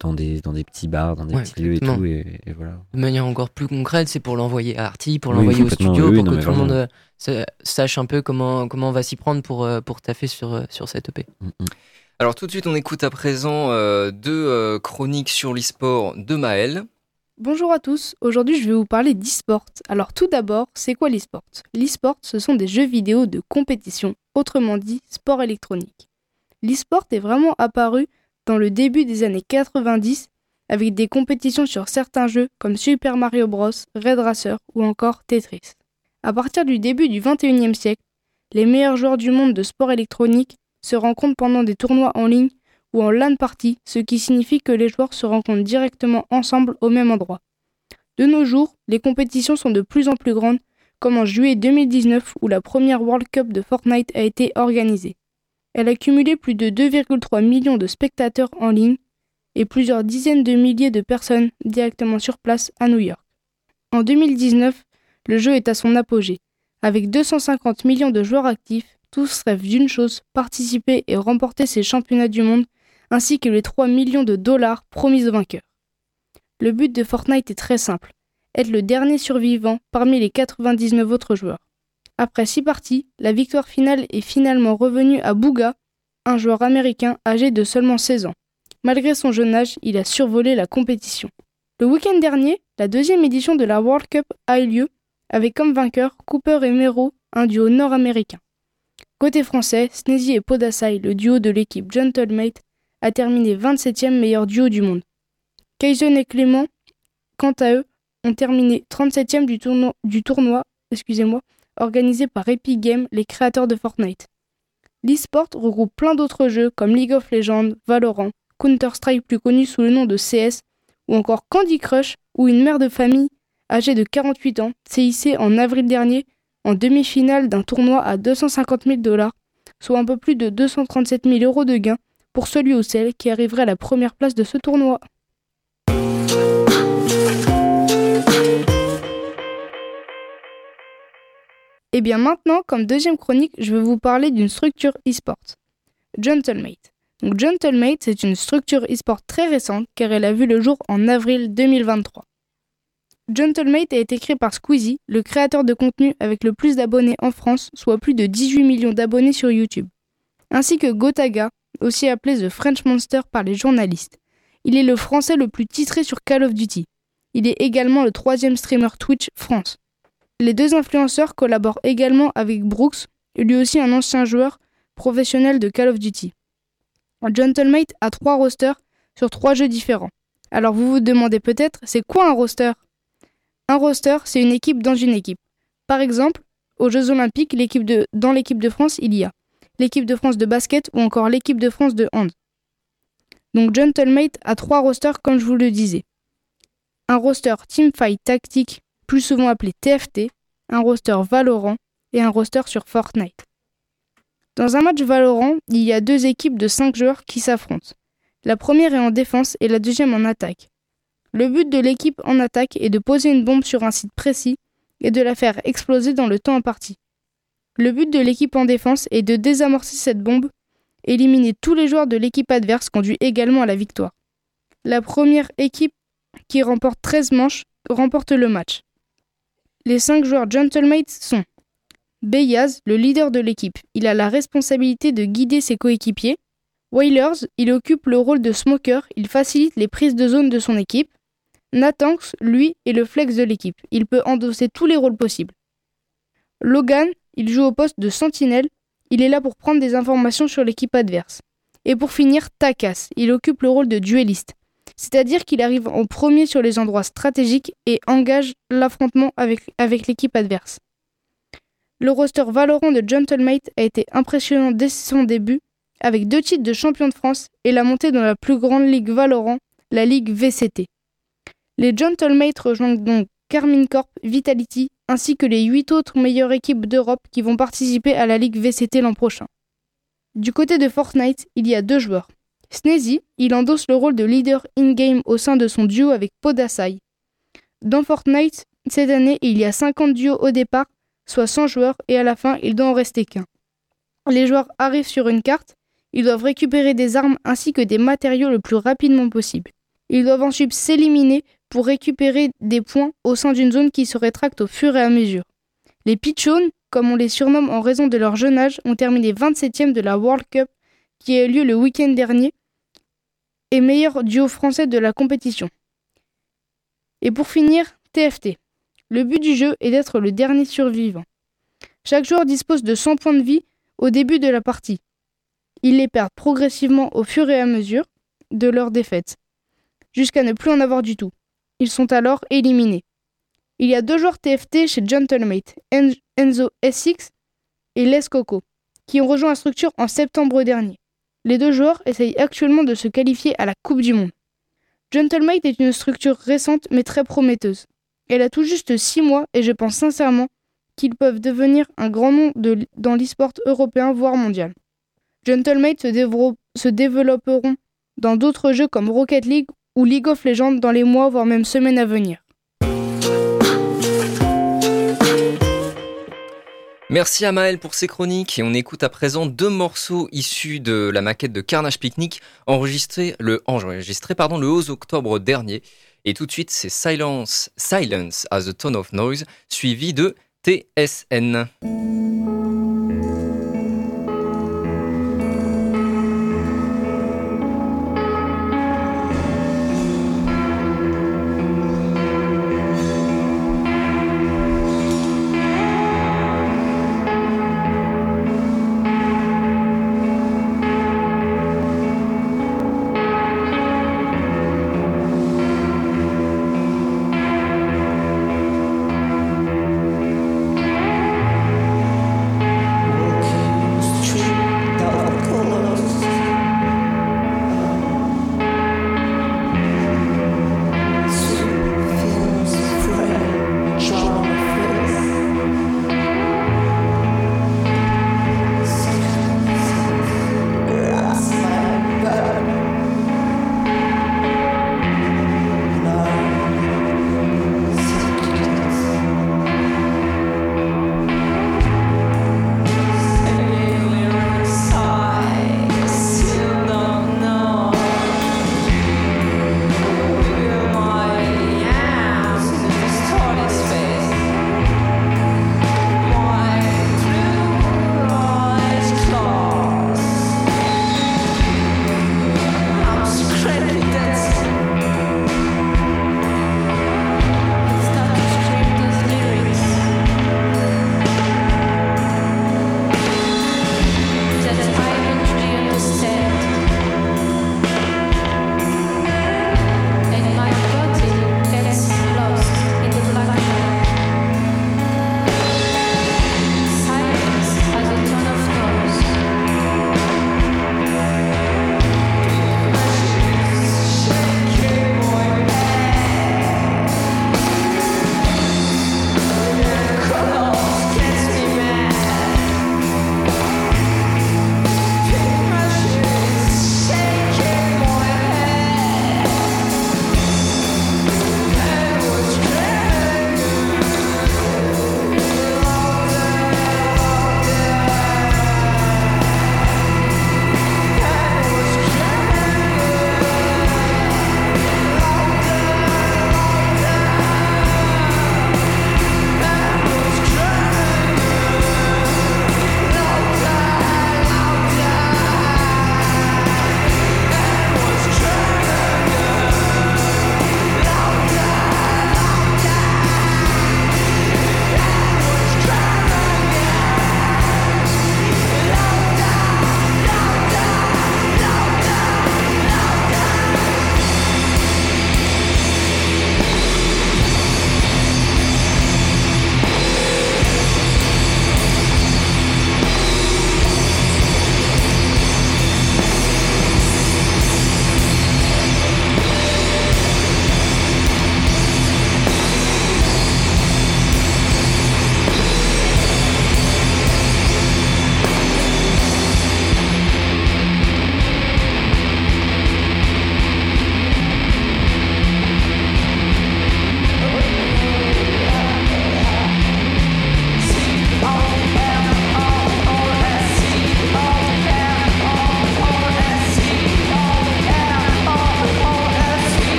dans, des, dans des petits bars, dans des Ouais, petits lieux et tout. Et, et voilà. De manière encore plus concrète, c'est pour l'envoyer à Arty, pour Oui, l'envoyer au studio, oui, pour non, que tout le monde euh, sa- sache un peu comment, comment on va s'y prendre pour, euh, pour taffer sur, euh, sur cette EP. Mm, mm. Alors tout de suite, on écoute à présent euh, deux euh, chroniques sur l'e-sport de Maël. Bonjour à tous, aujourd'hui je vais vous parler d'e-sport. Alors tout d'abord, c'est quoi l'e-sport? L'e-sport, ce sont des jeux vidéo de compétition, autrement dit sport électronique. L'e-sport est vraiment apparu le début des années 90 avec des compétitions sur certains jeux comme Super Mario Bros, Red Racer ou encore Tetris. À partir du début du 21e siècle, les meilleurs joueurs du monde de sport électronique se rencontrent pendant des tournois en ligne ou en LAN party, ce qui signifie que les joueurs se rencontrent directement ensemble au même endroit. De nos jours, les compétitions sont de plus en plus grandes, comme en juillet 2019 où la première World Cup de Fortnite a été organisée. Elle a cumulé plus de 2,3 millions de spectateurs en ligne et plusieurs dizaines de milliers de personnes directement sur place à New York. En 2019, le jeu est à son apogée. Avec 250 millions de joueurs actifs, tous rêvent d'une chose, participer et remporter ces championnats du monde ainsi que les 3 millions de dollars promis aux vainqueurs. Le but de Fortnite est très simple, être le dernier survivant parmi les 99 autres joueurs. Après 6 parties, la victoire finale est finalement revenue à Booga, un joueur américain âgé de seulement 16 ans. Malgré son jeune âge, il a survolé la compétition. Le week-end dernier, la deuxième édition de la World Cup a eu lieu avec comme vainqueur Cooper et Mero, un duo nord-américain. Côté français, Sneezy et Podasai, le duo de l'équipe Gentlemate, a terminé 27e meilleur duo du monde. Kaizen et Clément, quant à eux, ont terminé 37e du tournoi, du tournoi excusez-moi, organisé par Epic Games, les créateurs de Fortnite. L'e-sport regroupe plein d'autres jeux comme League of Legends, Valorant, Counter-Strike plus connu sous le nom de CS, ou encore Candy Crush, où une mère de famille âgée de 48 ans s'est hissée en avril dernier en demi-finale d'un tournoi à 250 000 dollars, soit un peu plus de 237 000 euros de gain pour celui ou celle qui arriverait à la première place de ce tournoi. Et bien maintenant, comme deuxième chronique, je vais vous parler d'une structure e-sport. Gentlemate. Donc Gentlemate, c'est une structure e-sport très récente car elle a vu le jour en avril 2023. Gentlemate a été créé par Squeezie, le créateur de contenu avec le plus d'abonnés en France, soit plus de 18 millions d'abonnés sur YouTube, ainsi que Gotaga, aussi appelé The French Monster par les journalistes. Il est le français le plus titré sur Call of Duty. Il est également le troisième streamer Twitch France. Les deux influenceurs collaborent également avec Brooks, lui aussi un ancien joueur professionnel de Call of Duty. Gentlemate a trois rosters sur trois jeux différents. Alors vous vous demandez peut-être, c'est quoi un roster? Un roster, c'est une équipe dans une équipe. Par exemple, aux Jeux Olympiques, l'équipe de, dans l'équipe de France, il y a l'équipe de France de basket ou encore l'équipe de France de hand. Donc Gentlemate a trois rosters comme je vous le disais. Un roster Teamfight Tactique, plus souvent appelé TFT, un roster Valorant et un roster sur Fortnite. Dans un match Valorant, il y a deux équipes de 5 joueurs qui s'affrontent. La première est en défense et la deuxième en attaque. Le but de l'équipe en attaque est de poser une bombe sur un site précis et de la faire exploser dans le temps imparti. Le but de l'équipe en défense est de désamorcer cette bombe. Éliminer tous les joueurs de l'équipe adverse conduit également à la victoire. La première équipe qui remporte 13 manches remporte le match. Les 5 joueurs Gentlemates sont Beyaz, le leader de l'équipe. Il a la responsabilité de guider ses coéquipiers. Wailers, il occupe le rôle de smoker, il facilite les prises de zone de son équipe. Natanks, lui, est le flex de l'équipe. Il peut endosser tous les rôles possibles. Logan, il joue au poste de sentinelle. Il est là pour prendre des informations sur l'équipe adverse. Et pour finir, Takas, il occupe le rôle de dueliste. C'est-à-dire qu'il arrive en premier sur les endroits stratégiques et engage l'affrontement avec, l'équipe adverse. Le roster Valorant de Gentlemate a été impressionnant dès son début, avec deux titres de champion de France et la montée dans la plus grande ligue Valorant, la ligue VCT. Les Gentlemates rejoignent donc Carmine Corp, Vitality, ainsi que les 8 autres meilleures équipes d'Europe qui vont participer à la ligue VCT l'an prochain. Du côté de Fortnite, il y a deux joueurs. Sneezy, il endosse le rôle de leader in-game au sein de son duo avec Podasai. Dans Fortnite, cette année, il y a 50 duos au départ, soit 100 joueurs, et à la fin, il doit en rester qu'un. Les joueurs arrivent sur une carte, ils doivent récupérer des armes ainsi que des matériaux le plus rapidement possible. Ils doivent ensuite s'éliminer pour récupérer des points au sein d'une zone qui se rétracte au fur et à mesure. Les Pichons, comme on les surnomme en raison de leur jeune âge, ont terminé 27e de la World Cup qui a eu lieu le week-end dernier et meilleur duo français de la compétition. Et pour finir, TFT. Le but du jeu est d'être le dernier survivant. Chaque joueur dispose de 100 points de vie au début de la partie. Ils les perdent progressivement au fur et à mesure de leur défaite, jusqu'à ne plus en avoir du tout. Ils sont alors éliminés. Il y a deux joueurs TFT chez Gentlemate, Enzo SX et Les Coco, qui ont rejoint la structure en septembre dernier. Les deux joueurs essayent actuellement de se qualifier à la Coupe du Monde. Gentlemate est une structure récente mais très prometteuse. Elle a tout juste 6 mois et je pense sincèrement qu'ils peuvent devenir un grand nom dans l'e-sport européen voire mondial. Gentlemate se, se développeront dans d'autres jeux comme Rocket League ou League of Legends dans les mois voire même semaines à venir. Merci à pour ses chroniques et on écoute à présent deux morceaux issus de la maquette de Carnage Picnic enregistré le, enregistré, pardon, le 11 octobre dernier. Et tout de suite, c'est Silence, Silence as a Tone of Noise, suivi de TSN.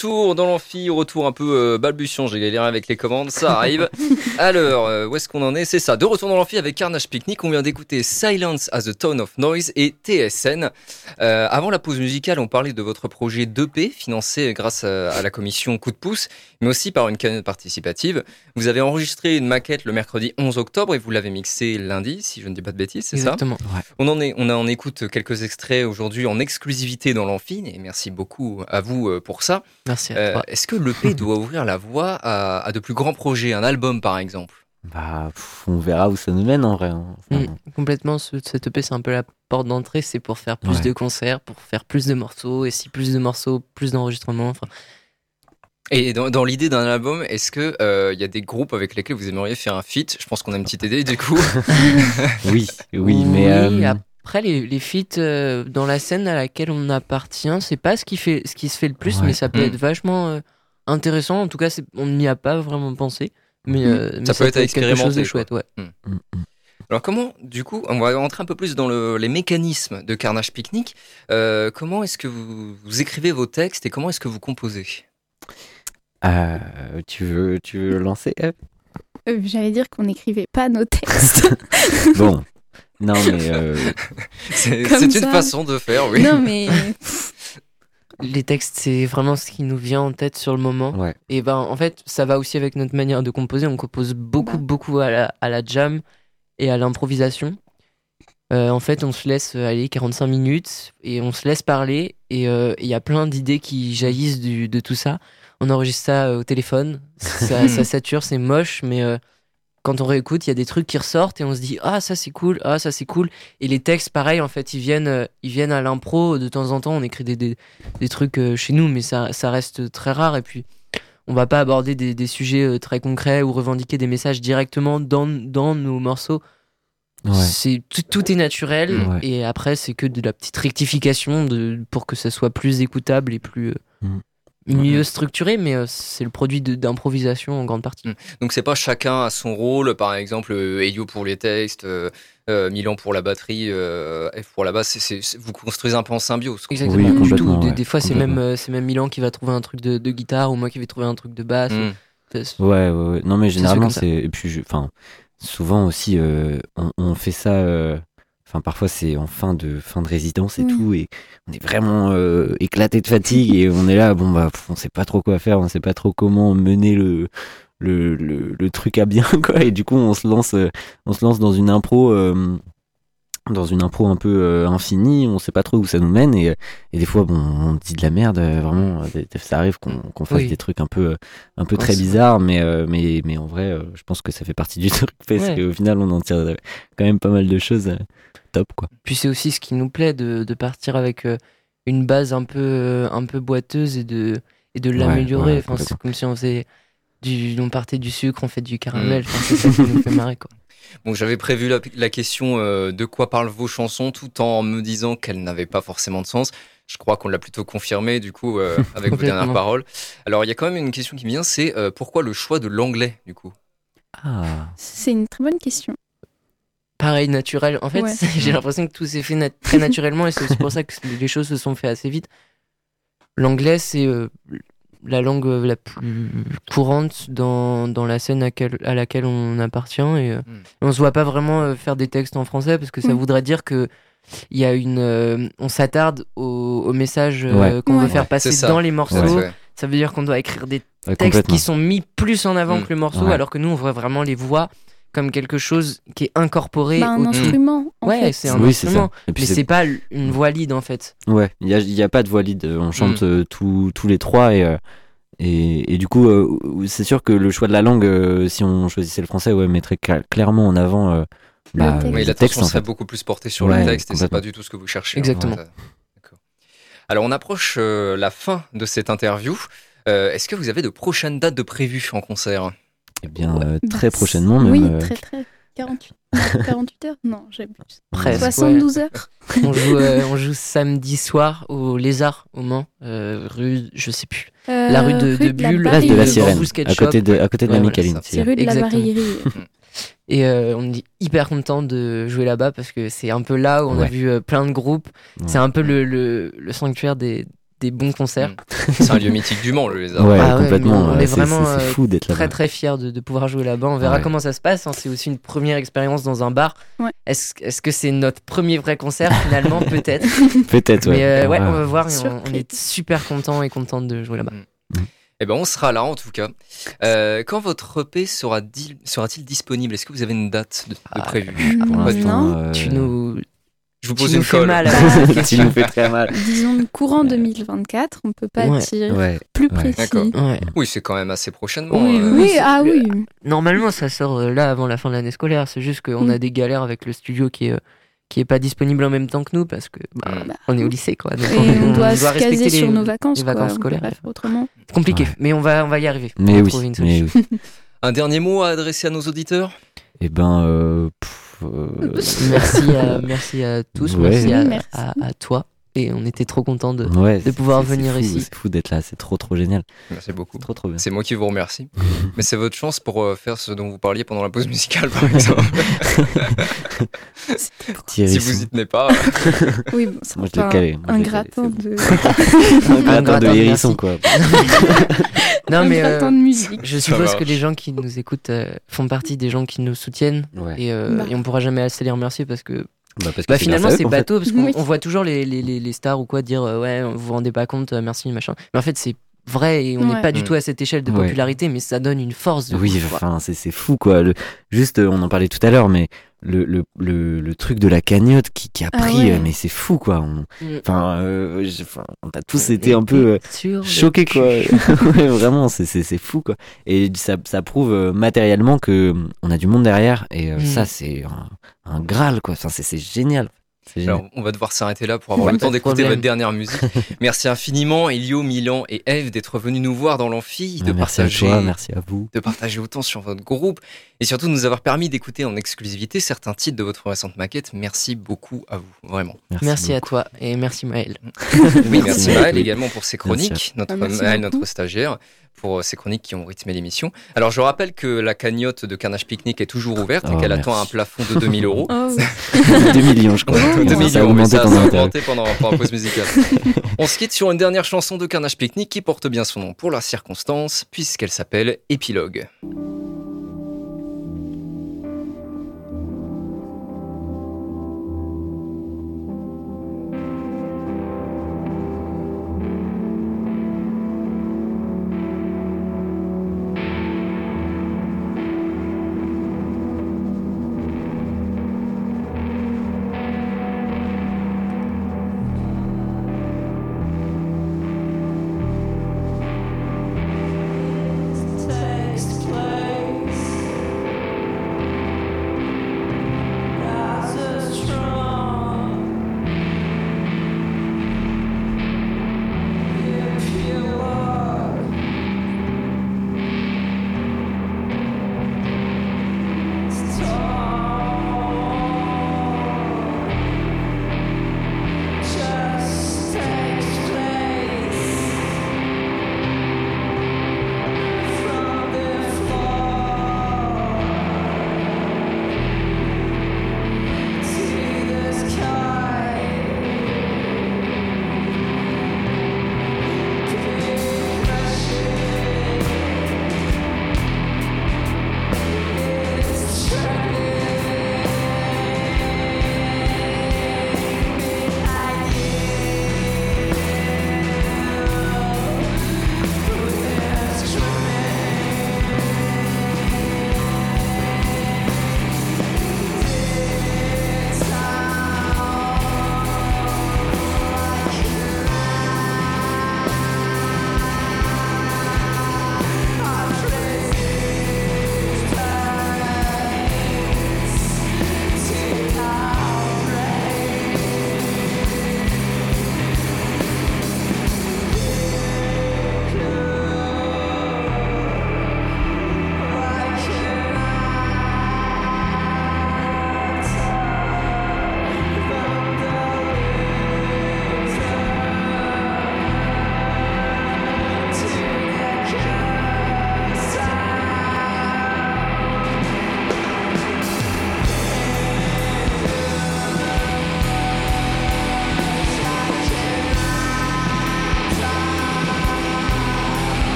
Retour dans l'amphi, retour un peu euh, balbutiant, j'ai galéré avec les commandes, ça arrive. Alors, euh, où est-ce qu'on en est? C'est ça, de retour dans l'amphi avec Carnage Picnic, on vient d'écouter Silence as a Tone of Noise et TSN. Euh, avant la pause musicale, on parlait de votre projet 2P, financé grâce à, à la commission Coup de pouce, mais aussi par une cagnotte participative. Vous avez enregistré une maquette le mercredi 11 octobre et vous l'avez mixée lundi, si je ne dis pas de bêtises, c'est ça? Exactement. on en, est, on en écoute quelques extraits aujourd'hui en exclusivité dans l'amphi, et merci beaucoup à vous euh, pour ça. Merci à Euh, toi. Est-ce que l'EP doit ouvrir la voie à, à de plus grands projets, un album par exemple? Bah, pff, on verra où ça nous mène en vrai. hein. Enfin, Mm, complètement, ce, cette EP, c'est un peu la porte d'entrée, c'est pour faire plus Ouais. de concerts, pour faire plus de morceaux, et si plus de morceaux, plus d'enregistrements. Enfin, Et dans, dans l'idée d'un album, est-ce que euh, il y a des groupes avec lesquels vous aimeriez faire un feat? Je pense qu'on a une petite idée du coup. Oui, oui, mais. Oui, euh, après, les, les feats euh, dans la scène à laquelle on appartient, c'est pas ce qui, fait, ce qui se fait le plus, Ouais. mais ça peut Mm. être vachement euh, intéressant. En tout cas, on n'y a pas vraiment pensé. Mais, euh, mais Ça peut être à quelque chose de chouette, ouais. mm, mm. Alors comment, du coup, on va rentrer un peu plus dans le- les mécanismes de Carnage Picnic. Euh, comment est-ce que vous, vous écrivez vos textes et comment est-ce que vous composez? Euh, tu, veux, tu veux lancer, Euh, J'allais dire qu'on n'écrivait pas nos textes. Bon. Non, mais. euh, C'est une ça. façon de faire, oui. non, mais Les textes, c'est vraiment ce qui nous vient en tête sur le moment. ouais. Et ben, en fait, ça va aussi avec notre manière de composer. On compose beaucoup, Bah. beaucoup à la, à la jam et à l'improvisation. Euh, en fait, on se laisse euh, aller 45 minutes et on se laisse parler. Et euh, il y a plein d'idées qui jaillissent du- de tout ça. On enregistre ça au téléphone. Ça, ça sature, c'est moche, mais euh, quand on réécoute, il y a des trucs qui ressortent et on se dit Ah, ça c'est cool, ah, ça c'est cool. Et les textes, pareil, en fait, ils viennent, euh, ils viennent à l'impro. De temps en temps, on écrit des, des, des trucs euh, chez nous, mais ça, ça reste très rare. Et puis, on va pas aborder des, des sujets euh, très concrets ou revendiquer des messages directement dans, dans nos morceaux. Ouais. C'est tout, tout est naturel Ouais. et après c'est que de la petite rectification de, pour que ça soit plus écoutable et plus Mm. Mieux structuré, mais euh, c'est le produit de- d'improvisation en grande partie. Mm. Donc c'est pas chacun à son rôle, par exemple euh, Elio pour les textes, euh, Milan pour la batterie, euh, F pour la basse, vous construisez un peu en symbiose. quoi. Exactement, Oui, du tout. Des, ouais, des fois c'est même, euh, c'est même Milan qui va trouver un truc de, de guitare ou moi qui vais trouver un truc de basse. Mm. C'est- Ouais, ouais, ouais. Non, mais généralement, c'est. Et puis, je- enfin, souvent aussi, euh, on, on fait ça. Enfin, parfois, c'est en fin de, fin de résidence et Oui. tout. Et on est vraiment euh, éclaté de fatigue. et on est là, bon, bah, on sait pas trop quoi faire. On sait pas trop comment mener le. Le, le, le truc à bien quoi et du coup on se lance euh, on se lance dans une impro euh, dans une impro un peu euh, infinie on sait pas trop où ça nous mène et, et des fois bon on dit de la merde euh, vraiment euh, ça arrive qu'on fasse Oui. des trucs un peu euh, un peu très bizarres mais euh, mais mais en vrai euh, je pense que ça fait partie du truc parce Ouais. qu'au final on en tire euh, quand même pas mal de choses euh, top quoi Puis c'est aussi ce qui nous plaît de, de partir avec euh, une base un peu, euh, un peu boiteuse et de, et de l'améliorer. ouais, enfin, c'est comme si on faisait du, on partait du sucre, on fait du caramel. Enfin, c'est ça qui nous fait marrer. Quoi. Bon, j'avais prévu la, la question euh, de quoi parlent vos chansons, tout en me disant qu'elles n'avaient pas forcément de sens. Je crois qu'on l'a plutôt confirmé du coup euh, avec vos dernières paroles. Alors il y a quand même une question qui me vient, c'est euh, pourquoi le choix de l'anglais du coup? Ah c'est une très bonne question. Pareil, naturel. En fait, Ouais. j'ai l'impression que tout s'est fait nat- très naturellement et c'est pour ça que les choses se sont fait assez vite. L'anglais, c'est euh, la langue euh, la plus courante dans, dans la scène à, quel- à laquelle on appartient et euh, Mm. on se voit pas vraiment euh, faire des textes en français parce que ça Mm. voudrait dire que il y a une euh, on s'attarde au, au message euh, Ouais. qu'on veut faire passer dans les morceaux. Ça veut dire qu'on doit écrire des ouais, textes qui sont mis plus en avant Mm. que le morceau, Ouais. alors que nous, on voit vraiment les voix comme quelque chose qui est incorporé. Bah, un au- instrument. En Ouais, fait. c'est un oui c'est instrument. puis Mais c'est- c'est pas une voix lead en fait. Ouais, il n'y a, il y a pas de voix lead. On Mm. chante euh, tous- tous les trois et, euh, et, et du coup, euh, c'est sûr que le choix de la langue, euh, si on choisissait le français, ouais, mettrait cla- clairement en avant euh, Le bah, texte. Oui, le l'attention texte en serait beaucoup plus portée sur Ouais, le texte et c'est pas du tout ce que vous cherchez. hein. Exactement. D'accord. Alors on approche euh, la fin de cette interview. Euh, Est-ce que vous avez de prochaines dates de prévues en concert? Eh bien, Ouais. euh, Bah, très prochainement, même. Oui, euh, très très. 48, 48 heures Non, j'abuse. Presque. 72 heures ouais. on, joue, euh, on joue samedi soir au Lézard au Mans, euh, rue, je sais plus. La rue de- de Bulle, Place de la. Sirène, à côté de, à côté de Ouais, la voilà, Micaline. ça. c'est- rue de la. Barillerie. Et euh, on est hyper content de jouer là-bas parce que c'est un peu là où on a vu plein de groupes. Ouais. C'est un peu le, le, le sanctuaire des, des bons concerts. C'est un lieu mythique du Mans, le lézard. Ouais, Ah ouais, complètement. on est c'est- vraiment, euh, fou d'être Très là-bas. très fier de, de pouvoir jouer là-bas. On verra Ouais. comment ça se passe. hein. C'est aussi une première expérience dans un bar. Ouais. Est-ce est-ce que c'est notre premier vrai concert finalement Peut-être? Peut-être, ouais. Mais euh, ouais, Ouais. on va voir. et on, est super content et contente de jouer là-bas. Eh ben, on sera là en tout cas. Euh, quand votre EP sera sera-t-il disponible? Est-ce que vous avez une date de, de Ah, prévue? Pour Non. l'instant, euh, Tu nous, Je vous pose nous une colle. mal. Bah, question. nous fais très mal. Disons courant 2024, on peut pas Ouais. dire Ouais. plus Ouais. précis. Oui, c'est quand même assez prochainement. Oui, euh, oui. Ah oui. Normalement, ça sort euh, là avant la fin de l'année scolaire. C'est juste qu'on Mm. a des galères avec le studio qui est, euh, qui est pas disponible en même temps que nous parce que bah, Mm. on est au lycée quoi. Donc, Et on doit se respecter caser sur nos vacances. les quoi. vacances scolaires. Bref, autrement. C'est compliqué, Ouais. mais on va, on va y arriver. on Mais va oui, trouver une mais solution. oui. Un dernier mot à adresser à nos auditeurs? Eh ben, euh, pff, euh, Merci à, merci à tous, Ouais. merci, à, Merci. à- à toi. Et on était trop contents de. ouais, de pouvoir venir fou, ici. C'est fou d'être là, c'est trop trop génial. Merci beaucoup. Trop trop bien. C'est moi qui vous remercie. Mais c'est votre chance pour euh, faire ce dont vous parliez pendant la pause musicale, par exemple. Si vous y tenez pas. Oui, bon, Moi je l'ai calé. moi, un gratin de. Un gratin de hérisson quoi. Non, un mais euh, de musique. je suppose que les gens qui nous écoutent euh, font partie des gens qui nous soutiennent. Ouais. Et, euh, Bah. et on pourra jamais assez les remercier parce que Bah, parce que bah, finalement c'est bateau parce qu'on Oui. voit toujours les, les, les, les stars ou quoi dire euh, ouais vous vous rendez pas compte euh, merci machin mais en fait c'est vrai et on n'est Ouais. pas du Mm. tout à cette échelle de Ouais. popularité mais ça donne une force de Oui, enfin, c'est c'est fou quoi. Le, juste, euh, on en parlait tout à l'heure, mais le, le, le, le truc de la cagnotte qui, qui a Ah pris, ouais. euh, mais c'est fou quoi. On- Mm. Enfin, euh, enfin, on a tous été un peu euh, choqués quoi. vraiment, c'est c'est c'est fou quoi. Et ça, ça prouve euh, matériellement que euh, on a du monde derrière et euh, Mm. ça c'est un, un graal quoi. Enfin, c'est c'est génial. Alors, on va devoir s'arrêter là pour avoir Ouais, le temps d'écouter votre dernière musique. Merci infiniment, Elio, Milan et Eve, d'être venus nous voir dans l'amphi, de à partager. toi, merci à vous. de partager autant sur votre groupe et surtout de nous avoir permis d'écouter en exclusivité certains titres de votre récente maquette. Merci beaucoup à vous, vraiment. merci à toi et merci Maël Oui, merci Maël. Maël également pour ses chroniques, notre Ah, Maël, notre stagiaire, pour euh, ses chroniques qui ont rythmé l'émission. Alors je rappelle que la cagnotte de Carnage Picnic est toujours ouverte et Oh, qu'elle merci. attend un plafond de 2000 euros. Oh, oui. 2 millions je crois. 2 Ça a millions, augmenté ça, pendant ça a augmenté pendant, pendant la pause musicale. On se quitte sur une dernière chanson de Carnage Picnic qui porte bien son nom pour la circonstance, puisqu'elle s'appelle Épilogue.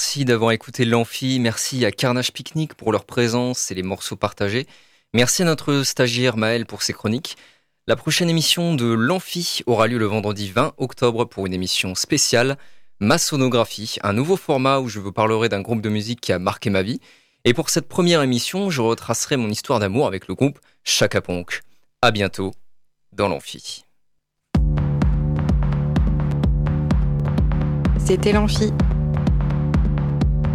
Merci d'avoir écouté l'Amphi, merci à Carnage Picnic pour leur présence et les morceaux partagés. Merci à notre stagiaire Maël pour ses chroniques. La prochaine émission de l'Amphi aura lieu le vendredi 20 octobre pour une émission spéciale Massonographie, un nouveau format où je vous parlerai d'un groupe de musique qui a marqué ma vie. Et pour cette première émission, je retracerai mon histoire d'amour avec le groupe Chaka Ponk. À bientôt dans l'Amphi. C'était l'Amphi,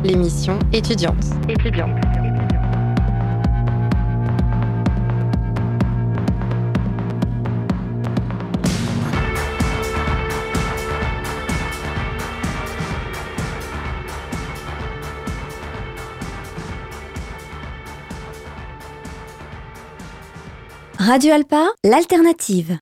l'émission étudiante. Étudiante. Radio Alpa, l'alternative.